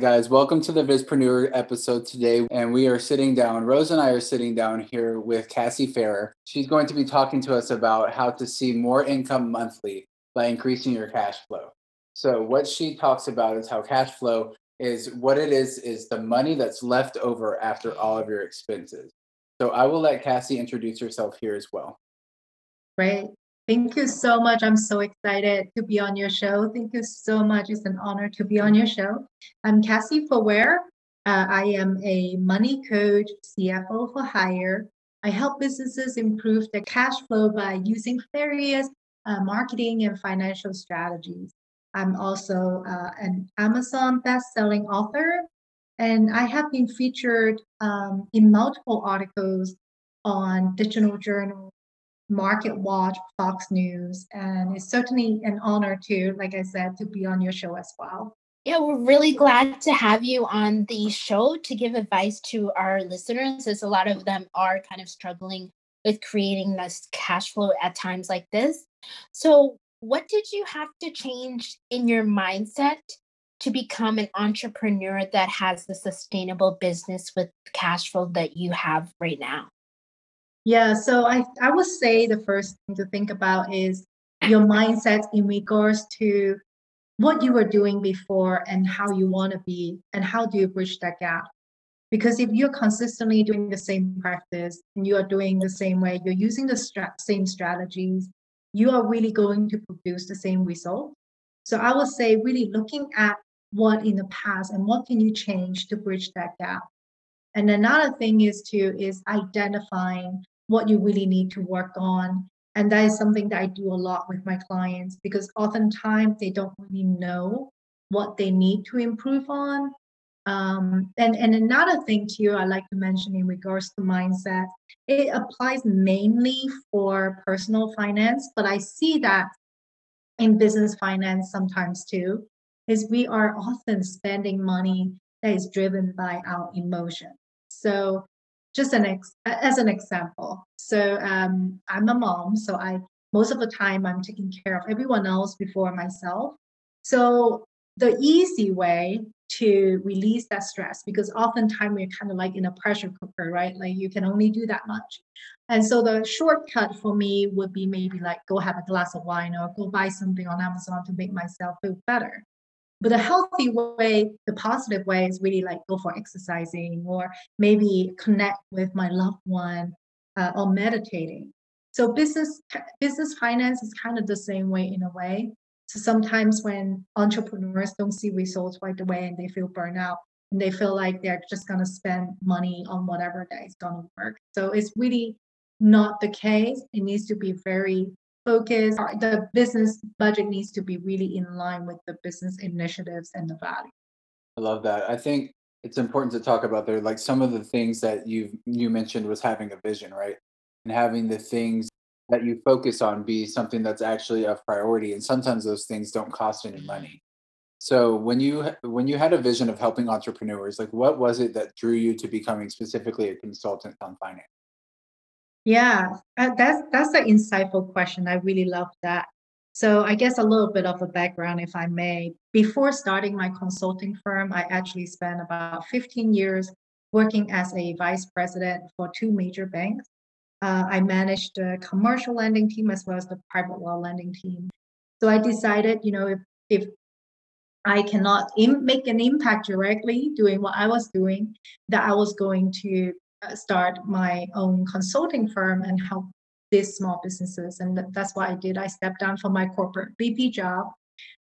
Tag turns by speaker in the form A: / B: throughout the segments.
A: guys, welcome to the Bizpreneur episode today. And we are sitting down, Rose and I are sitting down here with Cassie Ferrer. She's going to be talking to us about how to see more income monthly by increasing your cash flow. So, what she talks about is how cash flow is what it is, is the money that's left over after all of your expenses. So, I will let Cassie introduce herself here as well.
B: Great. Thank you so much. I'm so excited to be on your show. Thank you so much. It's an honor to be on your show. I'm Cassie Ferrer. Uh, I am a money coach, CFO for hire. I help businesses improve their cash flow by using various uh, marketing and financial strategies. I'm also uh, an Amazon best-selling author, and I have been featured um, in multiple articles on Digital Journal, Market Watch, Fox News, and it's certainly an honor to, like I said, to be on your show as well.
C: Yeah, we're really glad to have you on the show to give advice to our listeners, as a lot of them are kind of struggling with creating this cash flow at times like this. So, what did you have to change in your mindset to become an entrepreneur that has the sustainable business with cash flow that you have right now?
B: Yeah, so I, I would say the first thing to think about is your mindset in regards to what you were doing before and how you want to be and how do you bridge that gap. Because if you're consistently doing the same practice and you are doing the same way, you're using the same strategies, you are really going to produce the same result. So I would say really looking at what in the past and what can you change to bridge that gap. And another thing is to is identifying what you really need to work on. And that is something that I do a lot with my clients because oftentimes they don't really know what they need to improve on. Um, and, and another thing too, I like to mention in regards to mindset, it applies mainly for personal finance, but I see that in business finance sometimes too, is we are often spending money that is driven by our emotion. So just an ex- as an example. So um, I'm a mom, so I most of the time I'm taking care of everyone else before myself. So the easy way to release that stress, because oftentimes we're kind of like in a pressure cooker, right? Like you can only do that much. And so the shortcut for me would be maybe like go have a glass of wine or go buy something on Amazon to make myself feel better. But a healthy way, the positive way is really like go for exercising or maybe connect with my loved one uh, or meditating. So business business finance is kind of the same way in a way. So sometimes when entrepreneurs don't see results right away and they feel burnout and they feel like they're just going to spend money on whatever that is going to work. So it's really not the case. It needs to be very focus uh, the business budget needs to be really in line with the business initiatives and the value.
A: I love that. I think it's important to talk about there like some of the things that you you mentioned was having a vision right? And having the things that you focus on be something that's actually a priority and sometimes those things don't cost any money. So when you when you had a vision of helping entrepreneurs like what was it that drew you to becoming specifically a consultant on finance
B: yeah, uh, that's that's an insightful question. I really love that. So I guess a little bit of a background, if I may. Before starting my consulting firm, I actually spent about 15 years working as a vice president for two major banks. Uh, I managed the commercial lending team as well as the private law lending team. So I decided, you know, if if I cannot Im- make an impact directly doing what I was doing, that I was going to start my own consulting firm and help these small businesses. And that's what I did. I stepped down from my corporate VP job.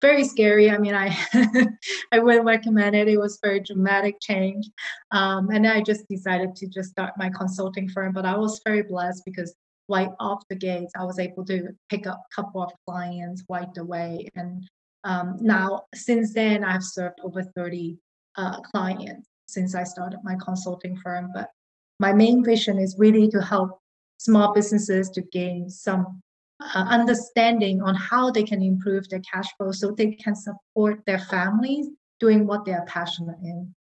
B: Very scary. I mean, I I wouldn't recommend it. It was very dramatic change, um, and I just decided to just start my consulting firm. But I was very blessed because right off the gates, I was able to pick up a couple of clients right away. And um, now, since then, I've served over 30 uh, clients since I started my consulting firm. But my main vision is really to help small businesses to gain some uh, understanding on how they can improve their cash flow so they can support their families doing what they are passionate in.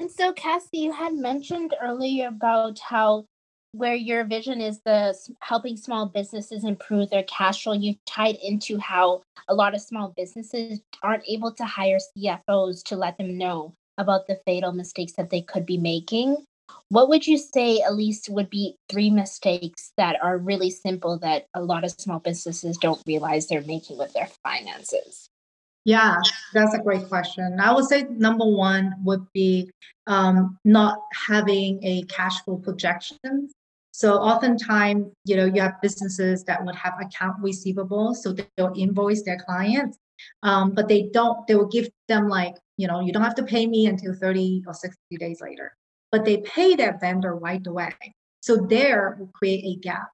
C: And so, Cassie, you had mentioned earlier about how where your vision is the helping small businesses improve their cash flow you tied into how a lot of small businesses aren't able to hire cfos to let them know about the fatal mistakes that they could be making. What would you say, at least, would be three mistakes that are really simple that a lot of small businesses don't realize they're making with their finances?
B: Yeah, that's a great question. I would say number one would be um, not having a cash flow projection. So oftentimes, you know, you have businesses that would have account receivable, so they'll invoice their clients, um, but they don't. They will give them like, you know, you don't have to pay me until 30 or 60 days later, but they pay their vendor right away. So there will create a gap.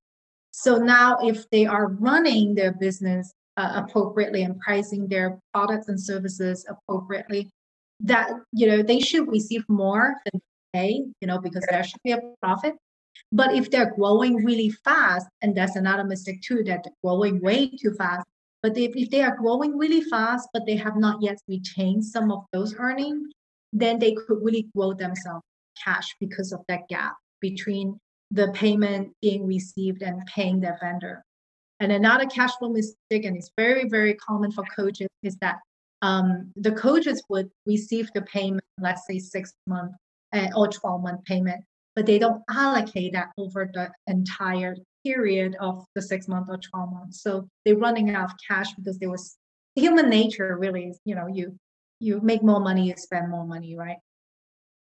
B: So now, if they are running their business uh, appropriately and pricing their products and services appropriately that you know they should receive more than pay you know because there should be a profit but if they're growing really fast and that's another mistake too that they're growing way too fast but if, if they are growing really fast but they have not yet retained some of those earnings then they could really grow themselves cash because of that gap between the payment being received and paying their vendor and another cash flow mistake, and it's very, very common for coaches, is that um, the coaches would receive the payment, let's say six month uh, or 12 month payment, but they don't allocate that over the entire period of the six month or 12 months. So they're running out of cash because there was human nature really you know, you you make more money, you spend more money, right?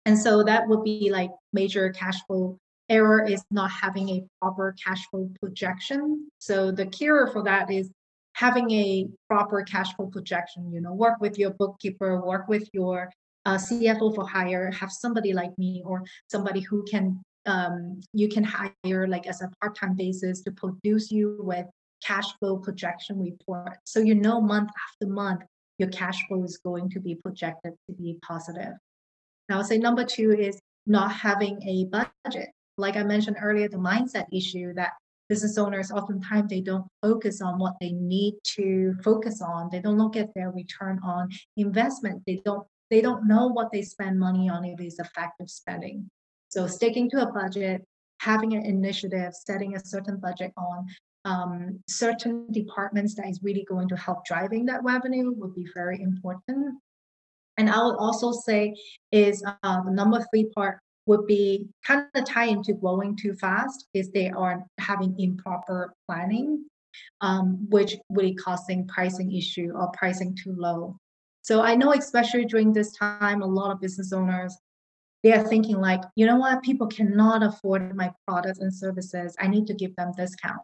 B: And so that would be like major cash flow error is not having a proper cash flow projection. So the cure for that is having a proper cash flow projection. You know, work with your bookkeeper, work with your uh, CFO for hire, have somebody like me or somebody who can um, you can hire like as a part-time basis to produce you with cash flow projection report. So you know month after month your cash flow is going to be projected to be positive. Now, say number two is not having a budget like I mentioned earlier, the mindset issue that business owners oftentimes they don't focus on what they need to focus on. They don't look at their return on investment. They don't they don't know what they spend money on if it's effective spending. So sticking to a budget, having an initiative, setting a certain budget on um, certain departments that is really going to help driving that revenue would be very important. And I would also say is uh, the number three part would be kind of tie into growing too fast is they are having improper planning, um, which really causing pricing issue or pricing too low. So I know especially during this time, a lot of business owners they are thinking like, you know what, people cannot afford my products and services. I need to give them discount.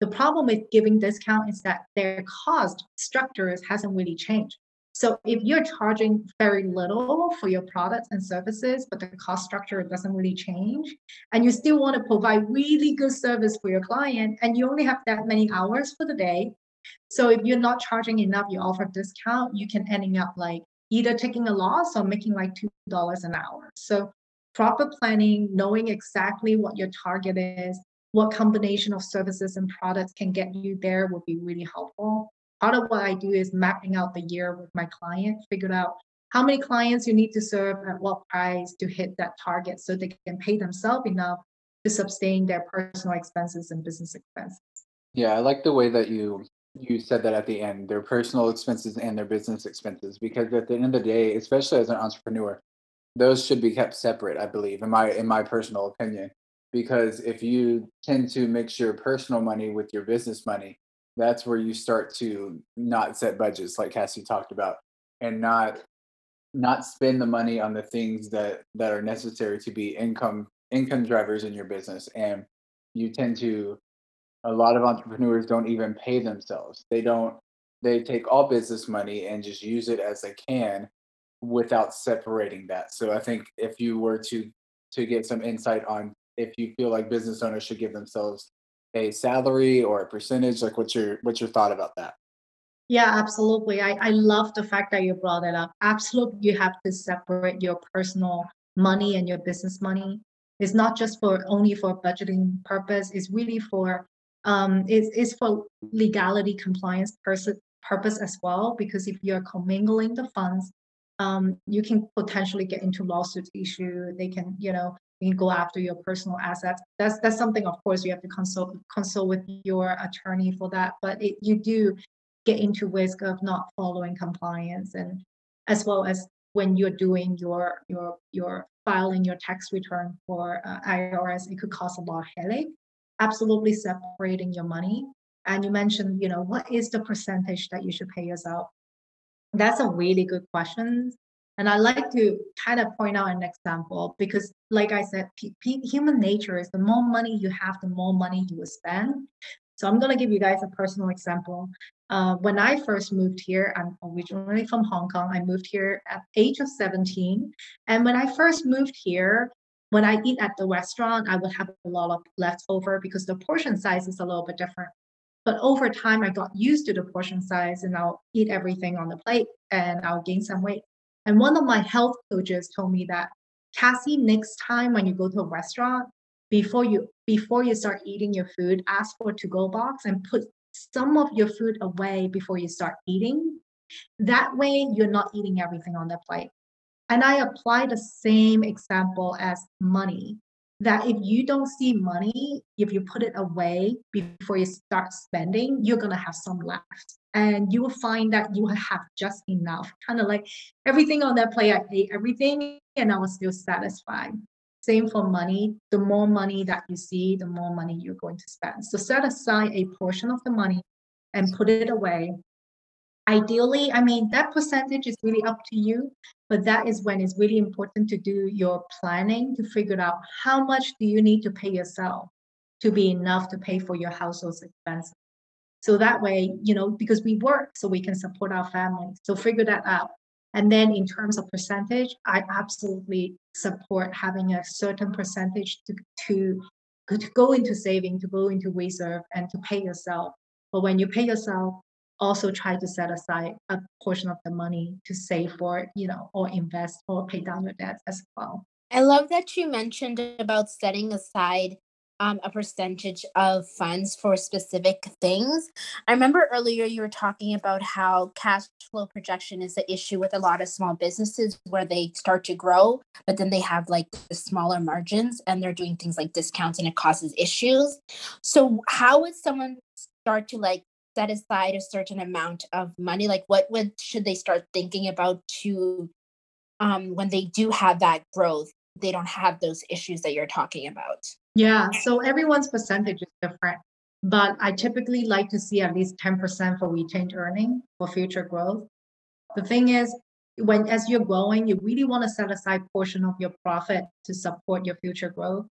B: The problem with giving discount is that their cost structures hasn't really changed. So if you're charging very little for your products and services, but the cost structure doesn't really change, and you still want to provide really good service for your client, and you only have that many hours for the day. So if you're not charging enough, you offer discount, you can ending up like either taking a loss or making like two dollars an hour. So proper planning, knowing exactly what your target is, what combination of services and products can get you there would be really helpful part of what I do is mapping out the year with my client, figure out how many clients you need to serve at what price to hit that target so they can pay themselves enough to sustain their personal expenses and business expenses.
A: Yeah, I like the way that you you said that at the end, their personal expenses and their business expenses, because at the end of the day, especially as an entrepreneur, those should be kept separate, I believe, in my in my personal opinion. Because if you tend to mix your personal money with your business money, that's where you start to not set budgets like Cassie talked about and not not spend the money on the things that that are necessary to be income income drivers in your business and you tend to a lot of entrepreneurs don't even pay themselves. They don't they take all business money and just use it as they can without separating that. So i think if you were to to get some insight on if you feel like business owners should give themselves a salary or a percentage? Like, what's your what's your thought about that?
B: Yeah, absolutely. I, I love the fact that you brought it up. Absolutely, you have to separate your personal money and your business money. It's not just for only for budgeting purpose. It's really for um, it's, it's for legality compliance pers- purpose as well. Because if you're commingling the funds, um, you can potentially get into lawsuit issue. They can, you know, you can go after your personal assets. That's that's something, of course, you have to consult consult with your attorney for that. But it, you do get into risk of not following compliance, and as well as when you're doing your your your filing your tax return for uh, IRS, it could cause a lot of headache. Absolutely separating your money. And you mentioned, you know, what is the percentage that you should pay yourself? That's a really good question. And I like to kind of point out an example because, like I said, p- p- human nature is the more money you have, the more money you will spend. So I'm going to give you guys a personal example. Uh, when I first moved here, I'm originally from Hong Kong. I moved here at age of 17. And when I first moved here, when I eat at the restaurant, I would have a lot of leftover because the portion size is a little bit different. But over time, I got used to the portion size and I'll eat everything on the plate and I'll gain some weight. And one of my health coaches told me that, Cassie, next time when you go to a restaurant, before you before you start eating your food, ask for a to-go box and put some of your food away before you start eating. That way, you're not eating everything on the plate. And I apply the same example as money that if you don't see money, if you put it away before you start spending, you're going to have some left. And you will find that you have just enough. Kind of like everything on that plate, I ate everything and I was still satisfied. Same for money. The more money that you see, the more money you're going to spend. So set aside a portion of the money and put it away. Ideally, I mean, that percentage is really up to you, but that is when it's really important to do your planning to figure out how much do you need to pay yourself to be enough to pay for your household's expenses. So that way, you know, because we work so we can support our family. So figure that out. And then in terms of percentage, I absolutely support having a certain percentage to, to, to go into saving, to go into reserve, and to pay yourself. But when you pay yourself, also try to set aside a portion of the money to save for, you know, or invest or pay down your debts as well.
C: I love that you mentioned about setting aside um, a percentage of funds for specific things. I remember earlier you were talking about how cash flow projection is the issue with a lot of small businesses where they start to grow, but then they have like the smaller margins and they're doing things like discounts and it causes issues. So, how would someone start to like set aside a certain amount of money like what would should they start thinking about to um when they do have that growth they don't have those issues that you're talking about?
B: Yeah so everyone's percentage is different but i typically like to see at least 10% for retained earning for future growth. The thing is when as you're growing you really want to set aside portion of your profit to support your future growth.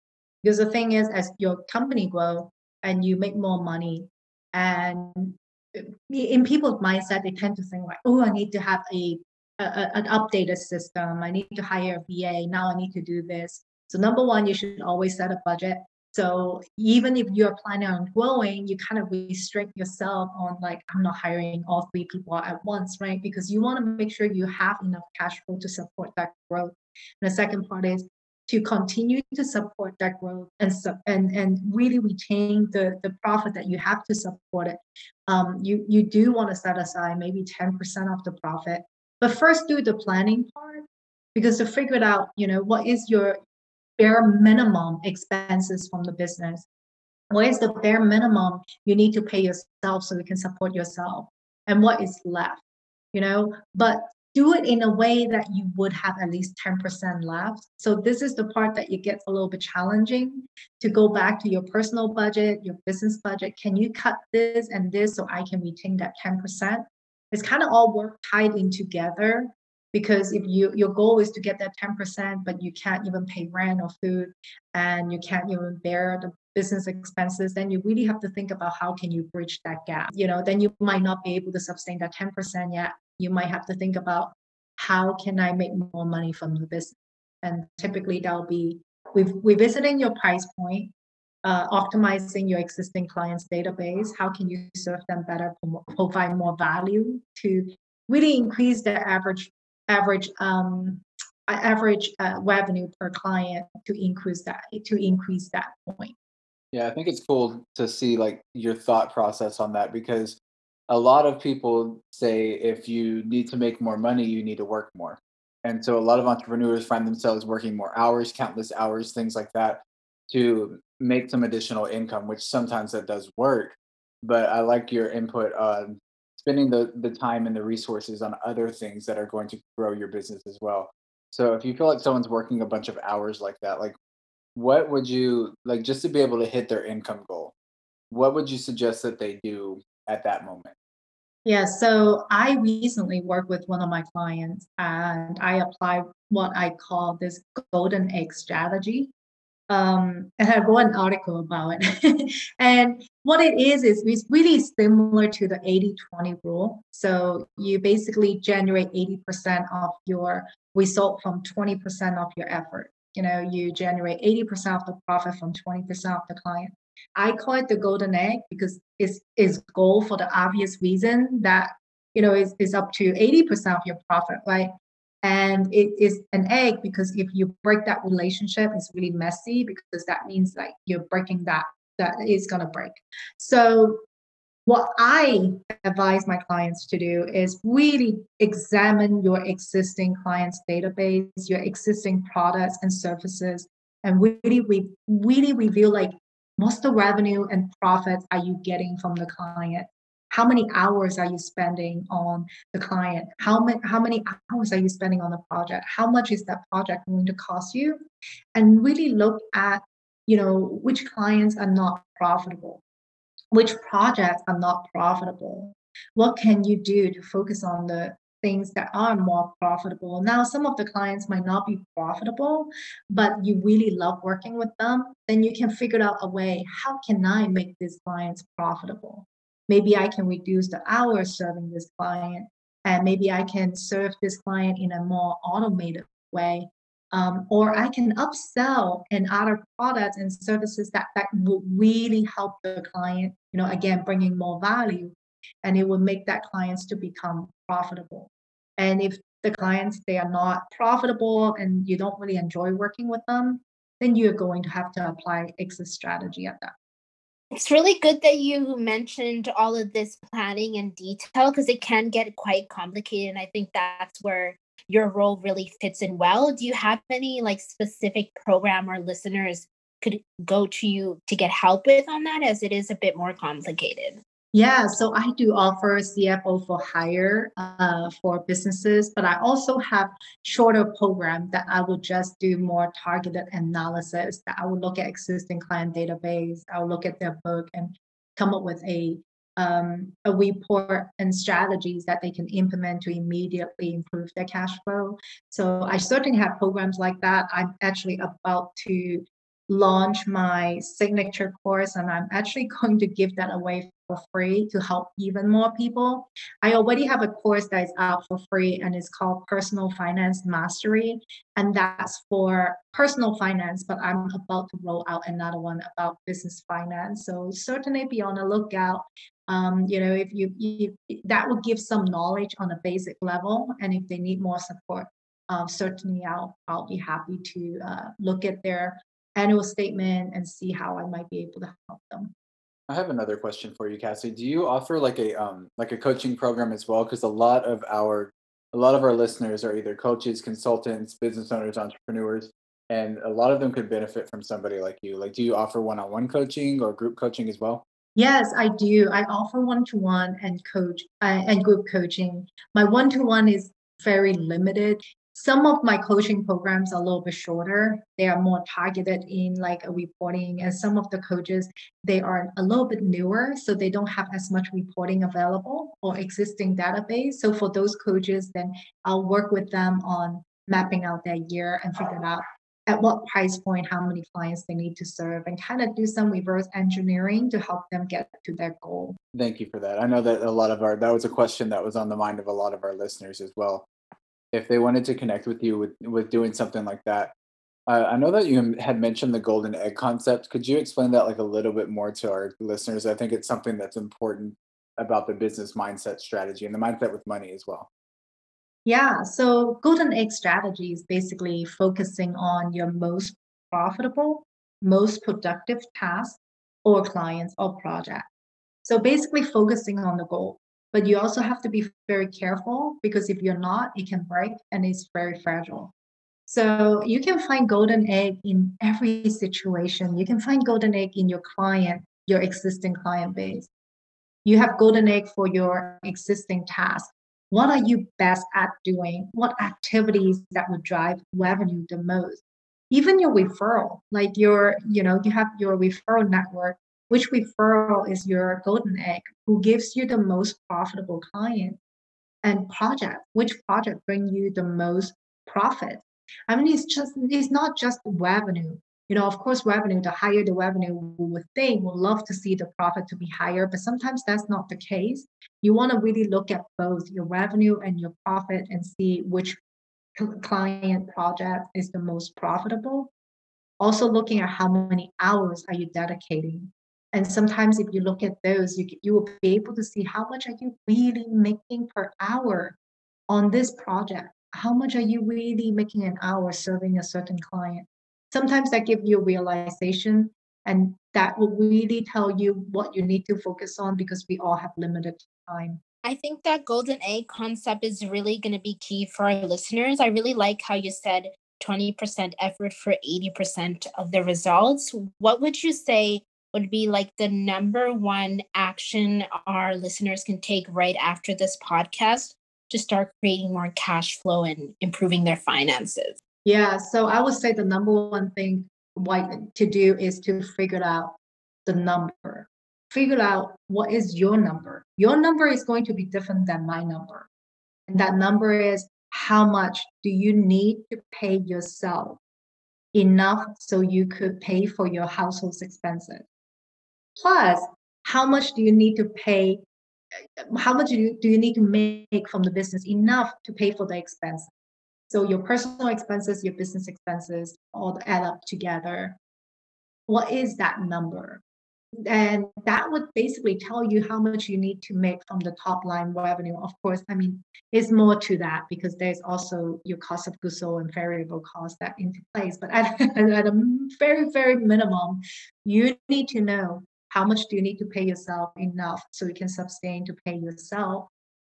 B: Because the thing is as your company grow and you make more money and eh, in people's mindset they tend to think like oh i need to have a, a, an updated system. I need to hire a va now i need to do this. So number one you should always set a budget. So even if you're planning on growing you kind of restrict yourself on like i'm not hiring all three people at once right? Because you want to make sure you have enough cash flow to support that growth. And the second part is to continue to support that growth and and and really retain the the profit that you have to support it. Um, you you do want to set aside maybe 10% of the profit but first do the planning part because to figure it out you know what is your bare minimum expenses from the business? What is the bare minimum you need to pay yourself so you can support yourself? And what is left you know? But do it in a way that you would have at least 10% left. So this is the part that it gets a little bit challenging to go back to your personal budget, your business budget. Can you cut this and this so I can retain that 10%? It's kind of all work tied in together because if you your goal is to get that 10% but you can't even pay rent or food and you can't even bear the business expenses then you really have to think about how can you bridge that gap you know then you might not be able to sustain that 10% yet you might have to think about how can I make more money from the business? And typically that'll be revisiting your price point, uh, optimizing your existing clients database. How can you serve them better, provide more value to really increase their average average um, average uh, revenue per client to increase that to increase that point.
A: Yeah, I think it's cool to see like your thought process on that because a lot of people say if you need to make more money, you need to work more. And so a lot of entrepreneurs find themselves working more hours, countless hours, things like that to make some additional income, which sometimes that does work. But I like your input on spending the the time and the resources on other things that are going to grow your business as well. So if you feel like someone's working a bunch of hours like that, like what would you like just to be able to hit their income goal? What would you suggest that they do at that moment?
B: Yeah, so I recently worked with one of my clients and I applied what I call this golden egg strategy. Um, and I wrote an article about it. and what it is, is it's really similar to the 80 20 rule. So you basically generate 80% of your result from 20% of your effort. You know, you generate 80% of the profit from 20% of the client. I call it the golden egg because it's, it's gold for the obvious reason that, you know, it's, is up to 80% of your profit, right? And it is an egg because if you break that relationship, it's really messy because that means like you're breaking that, that is going to break. So what I advise my clients to do is really examine your existing clients database, your existing products and services, and really, we really review like what's the revenue and profits are you getting from the client? How many hours are you spending on the client? How many how many hours are you spending on the project? How much is that project going to cost you? And really look at you know which clients are not profitable which projects are not profitable what can you do to focus on the things that are more profitable now some of the clients might not be profitable but you really love working with them then you can figure out a way how can i make these clients profitable maybe i can reduce the hours serving this client and maybe i can serve this client in a more automated way um, or I can upsell and other products and services that that will really help the client. You know, again, bringing more value, and it will make that clients to become profitable. And if the clients they are not profitable and you don't really enjoy working with them, then you're going to have to apply exit strategy at that.
C: It's really good that you mentioned all of this planning and detail because it can get quite complicated. And I think that's where your role really fits in well. Do you have any like specific program or listeners could go to you to get help with on that as it is a bit more complicated?
B: Yeah, so I do offer CFO for hire uh, for businesses, but I also have shorter program that I will just do more targeted analysis. That I will look at existing client database, I will look at their book and come up with a um, a report and strategies that they can implement to immediately improve their cash flow. So I certainly have programs like that. I'm actually about to launch my signature course and I'm actually going to give that away for free to help even more people. I already have a course that is out for free and it's called Personal Finance Mastery. And that's for personal finance, but I'm about to roll out another one about business finance. So certainly be on the lookout. Um, you know, if you, that will give some knowledge on a basic level, and if they need more support, uh, certainly I'll I'll be happy to uh, look at their annual statement and see how I might be able to help them.
A: I have another question for you, Cassie. Do you offer like a um like a coaching program as well? Because a lot of our a lot of our listeners are either coaches, consultants, business owners, entrepreneurs, and a lot of them could benefit from somebody like you. Like, do you offer one-on-one coaching or group coaching as well?
B: Yes, I do. I offer one-to-one and coach uh, and group coaching. My one-to-one is very limited. Some of my coaching programs are a little bit shorter. They are more targeted in like a reporting, and some of the coaches they are a little bit newer, so they don't have as much reporting available or existing database. So for those coaches, then I'll work with them on mapping out their year and figure out at what price point, how many clients they need to serve, and kind of do some reverse engineering to help them get to their goal.
A: Thank you for that. I know that a lot of our that was a question that was on the mind of a lot of our listeners as well if they wanted to connect with you with with doing something like that. Uh, I know that you had mentioned the golden egg concept. Could you explain that like a little bit more to our listeners? I think it's something that's important about the business mindset strategy and the mindset with money as well.
B: Yeah, so golden egg strategy is basically focusing on your most profitable, most productive tasks or clients or projects. So basically focusing on the goal but you also have to be very careful because if you're not, it can break and it's very fragile. So you can find golden egg in every situation. You can find golden egg in your client, your existing client base. You have golden egg for your existing task. What are you best at doing? What activities that would drive revenue the most? Even your referral, like your, you know, you have your referral network. Which referral is your golden egg? Who gives you the most profitable client? And project, which project bring you the most profit? I mean, it's just it's not just revenue. You know, of course, revenue, the higher the revenue, we would think, would love to see the profit to be higher, but sometimes that's not the case. You want to really look at both your revenue and your profit and see which client project is the most profitable. Also looking at how many hours are you dedicating. And sometimes if you look at those, you, you will be able to see how much are you really making per hour on this project how much are you really making an hour serving a certain client sometimes that gives you a realization and that will really tell you what you need to focus on because we all have limited time
C: I think that golden egg concept is really going to be key for our listeners. I really like how you said 20% effort for 80% of the results. What would you say would be like the number one action our listeners can take right after this podcast to start creating more cash flow and improving their finances?
B: Yeah, so I would say the number one thing to do is to figure out the number. Figure out what is your number. Your number is going to be different than my number. And that number is how much do you need to pay yourself enough so you could pay for your household expenses? Plus, how much do you need to pay how much do you, do you need to make from the business enough to pay for the expense? So your personal expenses your business expenses all add up together. What is that number? And that would basically tell you how much you need to make from the top line revenue. Of course i mean it's more to that because there's also your cost of goods sold and variable costs that into place. But at, at a very very minimum you need to know how much do you need to pay yourself enough so you can sustain to pay yourself,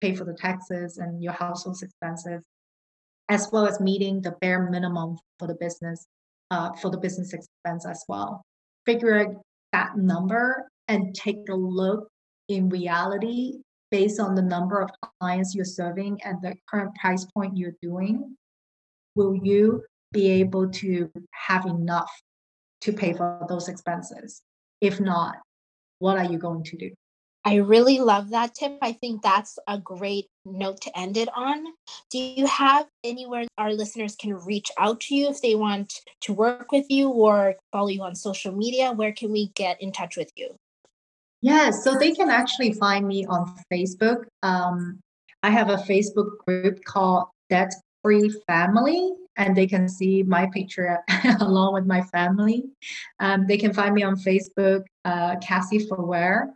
B: pay for the taxes and your household expenses, as well as meeting the bare minimum for the business, uh, for the business expense as well. Figure out that number and take a look in reality based on the number of clients you're serving and the current price point you're doing. Will you be able to have enough to pay for those expenses? If not, what are you going to do?
C: I really love that tip. I think that's a great note to end it on. Do you have anywhere our listeners can reach out to you if they want to work with you or follow you on social media? Where can we get in touch with you?
B: Yeah, so they can actually find me on Facebook. Um, I have a Facebook group called Debt Free Family and they can see my picture along with my family. Um, they can find me on Facebook, uh, Cassie Ferrer,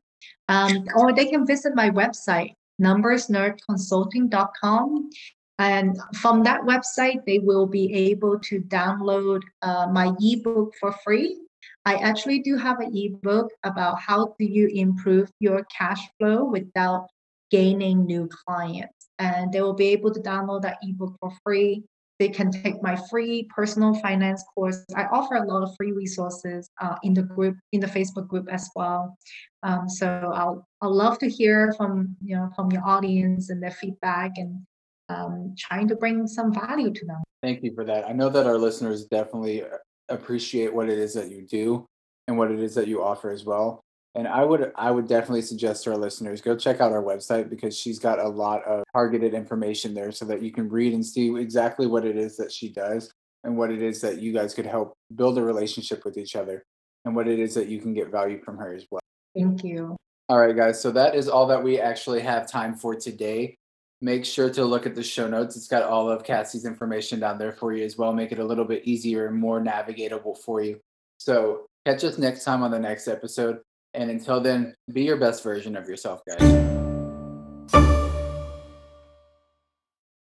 B: um, or they can visit my website, numbersnerdconsulting.com. And from that website, they will be able to download uh, my ebook for free. I actually do have an ebook about how do you improve your cash flow without gaining new clients. And they will be able to download that ebook for free they can take my free personal finance course. I offer a lot of free resources uh, in the group, in the Facebook group as well. Um, so I'll I'll love to hear from you know from your audience and their feedback and um, trying to bring some value to them.
A: Thank you for that. I know that our listeners definitely appreciate what it is that you do and what it is that you offer as well. And I would I would definitely suggest to our listeners go check out our website because she's got a lot of targeted information there so that you can read and see exactly what it is that she does and what it is that you guys could help build a relationship with each other and what it is that you can get value from her as well.
B: Thank you.
A: All right, guys. So that is all that we actually have time for today. Make sure to look at the show notes. It's got all of Cassie's information down there for you as well. Make it a little bit easier and more navigatable for you. So catch us next time on the next episode. And until then, be your best version of yourself, guys.